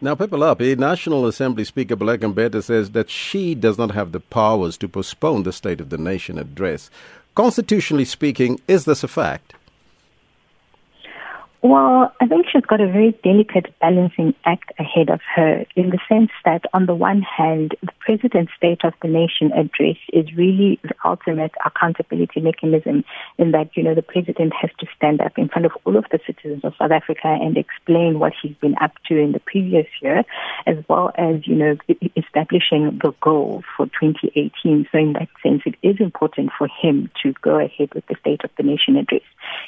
Now, Phephelani, National Assembly Speaker Baleka Mbete says that she does not have the powers to postpone the State of the Nation address. Constitutionally speaking, is this a fact? Well, I think she's got a very delicate balancing act ahead of her in the sense that, on the one hand, the President's State of the Nation address is really the ultimate accountability mechanism in that, you know, the President has to stand up in front of all of the citizens of South Africa and explain what he's been up to in the previous year, as well as, you know, establishing the goal for 2018. So, in that sense, it is important for him to go ahead with the State of the Nation address.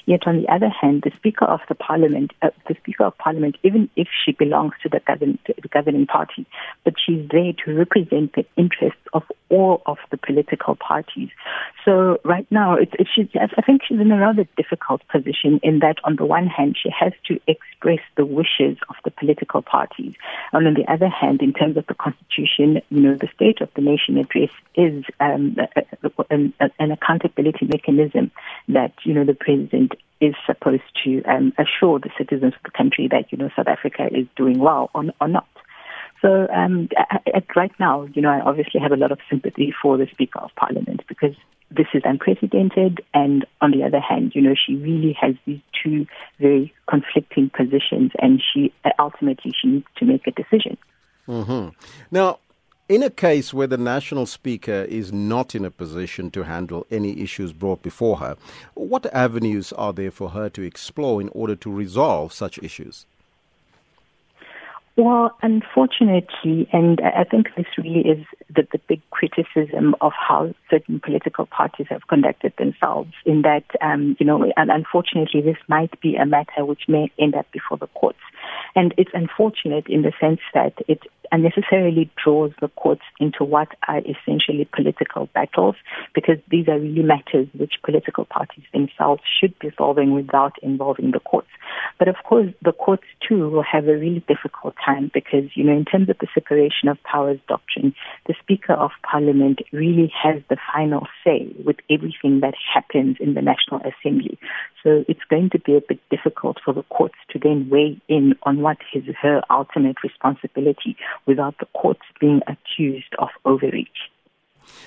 Yet, on the other hand, the Speaker of the Parliament, uh, the Speaker of Parliament, even if she belongs to the, govern, to the governing party, but she's there to represent the interests of all of the political parties. So right now, it's, she's, I think she's in a rather difficult position in that, on the one hand, she has to express the wishes of the political parties, and on the other hand, in terms of the constitution, you know, the State of the Nation address is um, an accountability mechanism that you know the president is supposed to um, assure the citizens of the country that you know South Africa is doing well or, or not. So um, at, right now, you know, I obviously have a lot of sympathy for the Speaker of Parliament because this is unprecedented, and on the other hand, you know, she really has these two very conflicting positions, and she ultimately she needs to make a decision. Mm-hmm. Now, in a case where the national speaker is not in a position to handle any issues brought before her, what avenues are there for her to explore in order to resolve such issues? Well, unfortunately, and I think this really is the, the big criticism of how certain political parties have conducted themselves, in that, um, you know, and unfortunately, this might be a matter which may end up before the courts. And it's unfortunate in the sense that it unnecessarily draws the courts into what are essentially political battles, because these are really matters which political parties themselves should be solving without involving the courts. But of course, the courts too will have a really difficult time because, you know, in terms of the separation of powers doctrine, the Speaker of Parliament really has the final say with everything that happens in the National Assembly. So it's going to be a bit difficult for the courts to then weigh in on what is her ultimate responsibility without the courts being accused of overreach.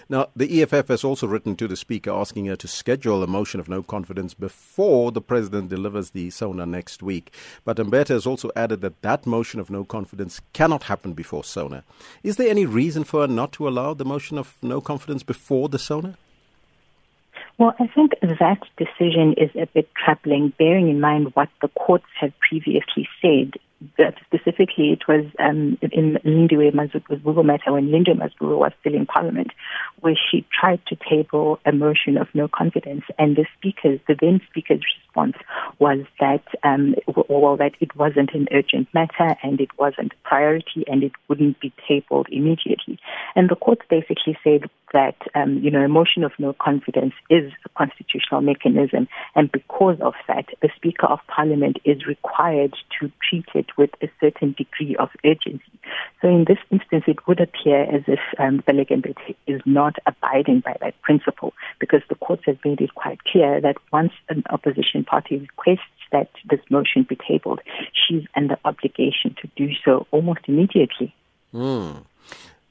Now, the EFF has also written to the Speaker asking her to schedule a motion of no confidence before the President delivers the SONA next week. But Mbete has also added that that motion of no confidence cannot happen before SONA. Is there any reason for her not to allow the motion of no confidence before the SONA? Well, I think that decision is a bit troubling, bearing in mind what the courts have previously said specifically it was um, in Lindiwe Mazibuko matter when Lindiwe Mazibuko was still in Parliament, where she tried to table a motion of no confidence, and the speakers, the then speaker's response was that um, well that it wasn't an urgent matter and it wasn't a priority and it wouldn't be tabled immediately, and the court basically said that um, you know a motion of no confidence is a constitutional mechanism, and because of that, the Speaker of Parliament is required to treat it with a certain degree of urgency. So in this instance, it would appear as if um, Baleka is not abiding by that principle because the courts have made it quite clear that once an opposition party requests that this motion be tabled, she's under obligation to do so almost immediately. Mm.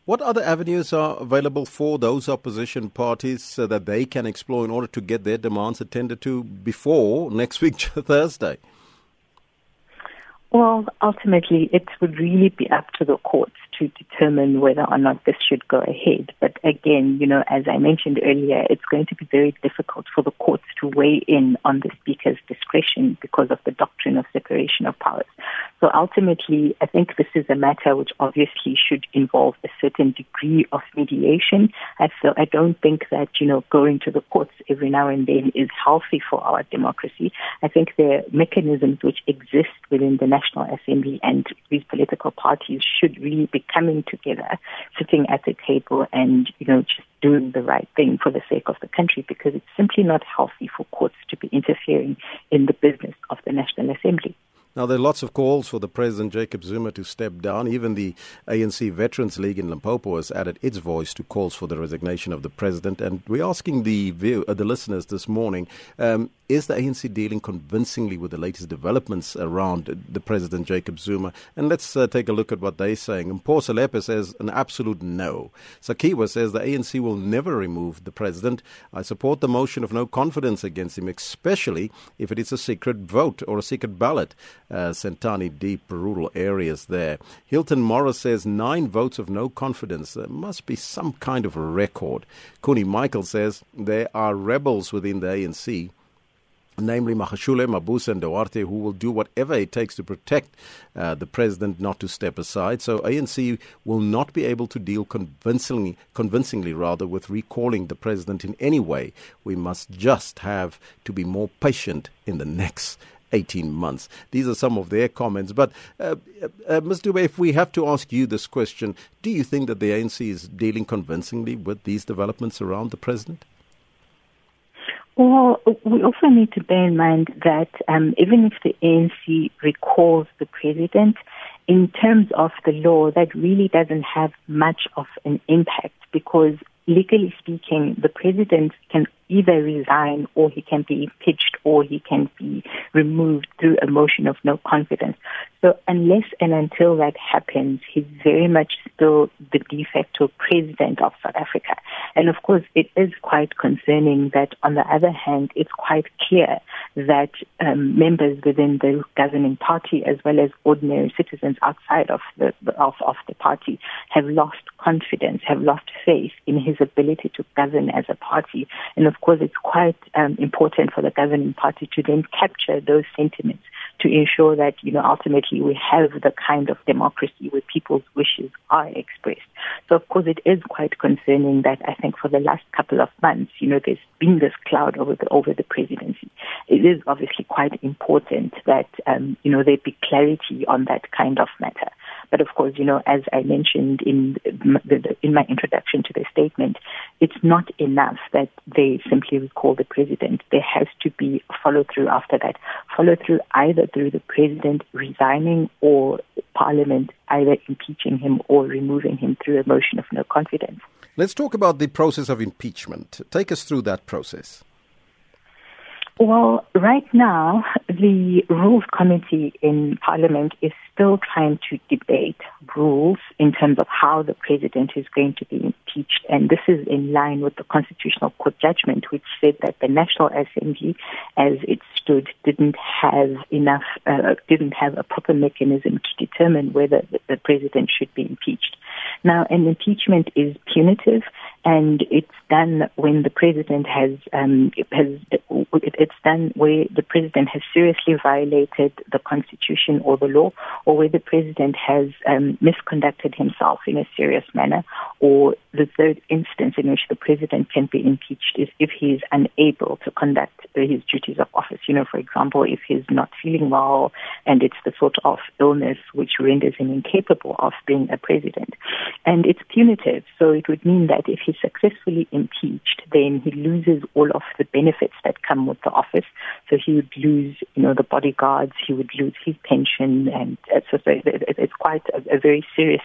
What other avenues are available for those opposition parties so that they can explore in order to get their demands attended to before next week, Thursday? Well, ultimately, it would really be up to the courts to determine whether or not this should go ahead. But again, you know, as I mentioned earlier, it's going to be very difficult for the courts to weigh in on the Speaker's discretion because of the doctrine of separation of powers. So ultimately, I think this is a matter which obviously should involve a certain degree of mediation. I feel I don't think that you know going to the courts every now and then is healthy for our democracy. I think there are mechanisms which exist within the National Assembly, and these political parties should really be coming together, sitting at the table, and you know just doing the right thing for the sake of the country, because it's simply not healthy for courts to be interfering in the business of the National Assembly. Now, there are lots of calls for the President Jacob Zuma to step down. Even the ANC Veterans League in Limpopo has added its voice to calls for the resignation of the President. And we're asking the, view, uh, the listeners this morning um, is the ANC dealing convincingly with the latest developments around the President Jacob Zuma? And let's uh, take a look at what they're saying. Mposa Lepe says an absolute no. Sakiwa says the ANC will never remove the President. I support the motion of no confidence against him, especially if it is a secret vote or a secret ballot Sentani deep rural areas there. Hilton Morris says nine votes of no confidence. There must be some kind of a record. Kuni Michael says there are rebels within the ANC namely Magashule, Mabuza, and Duarte, who will do whatever it takes to protect uh, the president not to step aside. So ANC will not be able to deal convincingly, convincingly rather, with recalling the president in any way. We must just have to be more patient in the next 18 months. These are some of their comments. But, uh, uh, Ms. Dube, if we have to ask you this question, do you think that the ANC is dealing convincingly with these developments around the president? Well, we also need to bear in mind that um, even if the ANC recalls the president, in terms of the law, that really doesn't have much of an impact because legally speaking, the president can either resign or he can be impeached or he can be removed through a motion of no confidence. So unless and until that happens, he's very much still the de facto president of South Africa. And of course, it is quite concerning that on the other hand, it's quite clear that um, members within the governing party as well as ordinary citizens outside of the, of, of the party have lost confidence, have lost faith in his ability to govern as a party. And of course, it's quite um, important for the governing party to then capture those sentiments to ensure that, you know, ultimately we have the kind of democracy where people's wishes are expressed. So, of course, it is quite concerning that I think for the last couple of months, you know, there's been this cloud over the, over the presidency. It is obviously quite important that, um, you know, there be clarity on that kind of matter. But of course, you know, as I mentioned in the, in my introduction to the statement, it's not enough that they simply recall the president. There has to be follow through after that. Follow through either through the president resigning or Parliament either impeaching him or removing him through a motion of no confidence. Let's talk about the process of impeachment. Take us through that process. Well, right now, the Rules Committee in Parliament is still trying to debate rules in terms of how the president is going to be impeached. And this is in line with the Constitutional Court judgment, which said that the National Assembly, as it stood, didn't have enough, uh, didn't have a proper mechanism to determine whether the president should be impeached. Now, an impeachment is punitive, and it's done when the president has um, has it's done where the president has seriously violated the constitution or the law, or where the president has um, misconducted himself in a serious manner, or the third instance in which the president can be impeached is if he is unable to conduct his duties of office. You know, for example, if he's not feeling well and it's the sort of illness which renders him incapable of being a president. And it's punitive, so it would mean that if he's successfully impeached, then he loses all of the benefits that come with the office. So he would lose, you know, the bodyguards, he would lose his pension, and so, so it's quite a, a very serious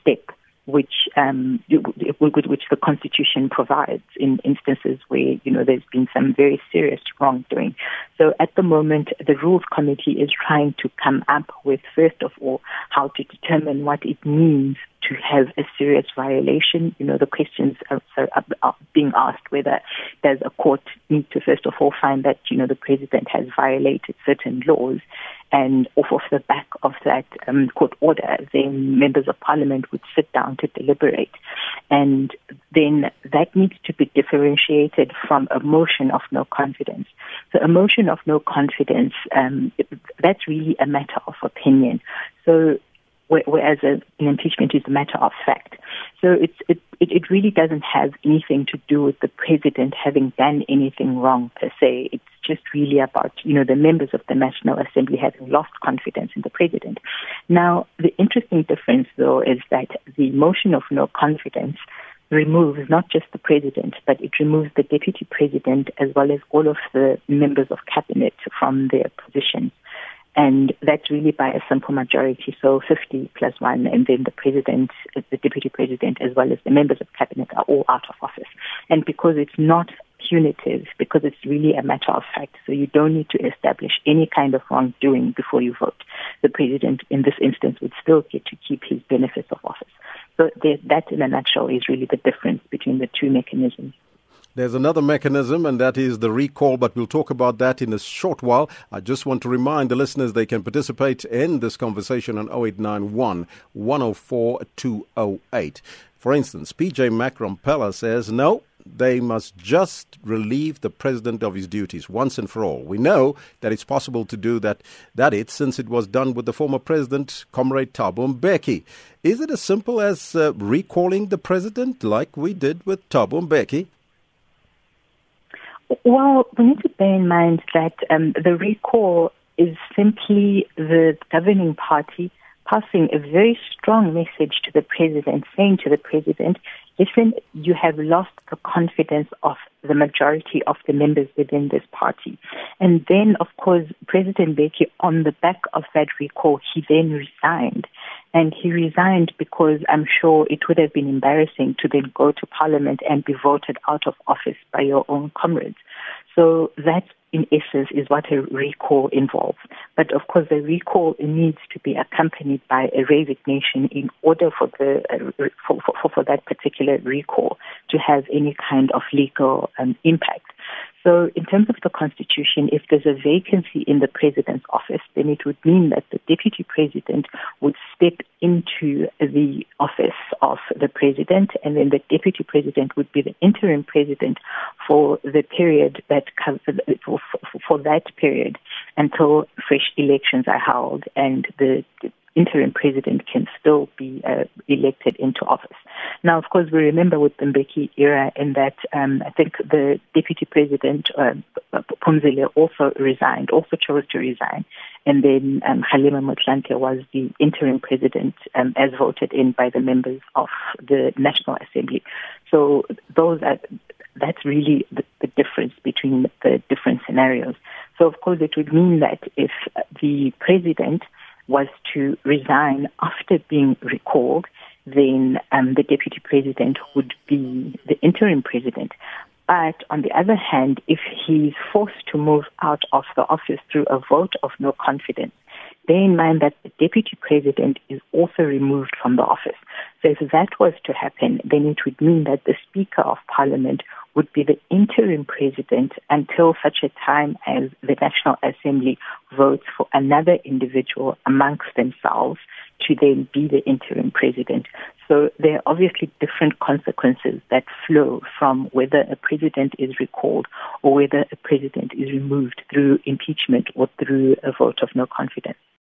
step which um, which the Constitution provides in instances where you know there's been some very serious wrongdoing. So at the moment, the Rules Committee is trying to come up with first of all how to determine what it means to have a serious violation. You know, the questions are, are, being asked whether does a court need to first of all find that, you know, the president has violated certain laws and off of the back of that um, court order, then members of parliament would sit down to deliberate. And then that needs to be differentiated from a motion of no confidence. So a motion of no confidence, um, that's really a matter of opinion. So whereas an impeachment is a matter of fact. So it's, it, it really doesn't have anything to do with the president having done anything wrong per se. It's just really about, you know, the members of the National Assembly having lost confidence in the president. Now, the interesting difference, though, is that the motion of no confidence removes not just the president, but it removes the deputy president as well as all of the members of cabinet from their positions. And that's really by a simple majority, so 50 plus one, and then the president, the deputy president, as well as the members of cabinet are all out of office. And because it's not punitive, because it's really a matter of fact, so you don't need to establish any kind of wrongdoing before you vote. The president, in this instance, would still get to keep his benefits of office. So that, in a nutshell, is really the difference between the two mechanisms. There's another mechanism, and that is the recall, but we'll talk about that in a short while. I just want to remind the listeners they can participate in this conversation on 0891 104 208. For instance, PJ Macron says, no, they must just relieve the president of his duties once and for all. We know that it's possible to do that, that it, since it was done with the former president, Comrade Thabo Mbeki. Is it as simple as uh, recalling the president like we did with Thabo Mbeki? Well, we need to bear in mind that um, the recall is simply the governing party passing a very strong message to the president, saying to the president, listen, you have lost the confidence of the majority of the members within this party. And then, of course, President Mbeki, on the back of that recall, he then resigned. And he resigned because I'm sure it would have been embarrassing to then go to parliament and be voted out of office by your own comrades. So that, in essence, is what a recall involves. But of course, the recall needs to be accompanied by a resignation in order for the uh, for, for, for that particular recall to have any kind of legal um, impact. So, in terms of the Constitution, if there's a vacancy in the President's office, then it would mean that the Deputy President would step into the office of the President, and then the Deputy President would be the interim President for the period that for, that period until fresh elections are held and the interim president can still be uh, elected into office. Now, of course, we remember with the Mbeki era in that um, I think the deputy president, uh, Phumzile, also resigned, also chose to resign. And then um, Kgalema Motlanthe was the interim president um, as voted in by the members of the National Assembly. So those are, that's really the, the difference between the different scenarios. So, of course, it would mean that if the president was to resign after being recalled, then um, the deputy president would be the interim president. But on the other hand, if he's forced to move out of the office through a vote of no confidence, bear in mind that the deputy president is also removed from the office. So if that was to happen, then it would mean that the Speaker of Parliament would be the interim president until such a time as the National Assembly votes for another individual amongst themselves to then be the interim president. So there are obviously different consequences that flow from whether a president is recalled or whether a president is removed through impeachment or through a vote of no confidence.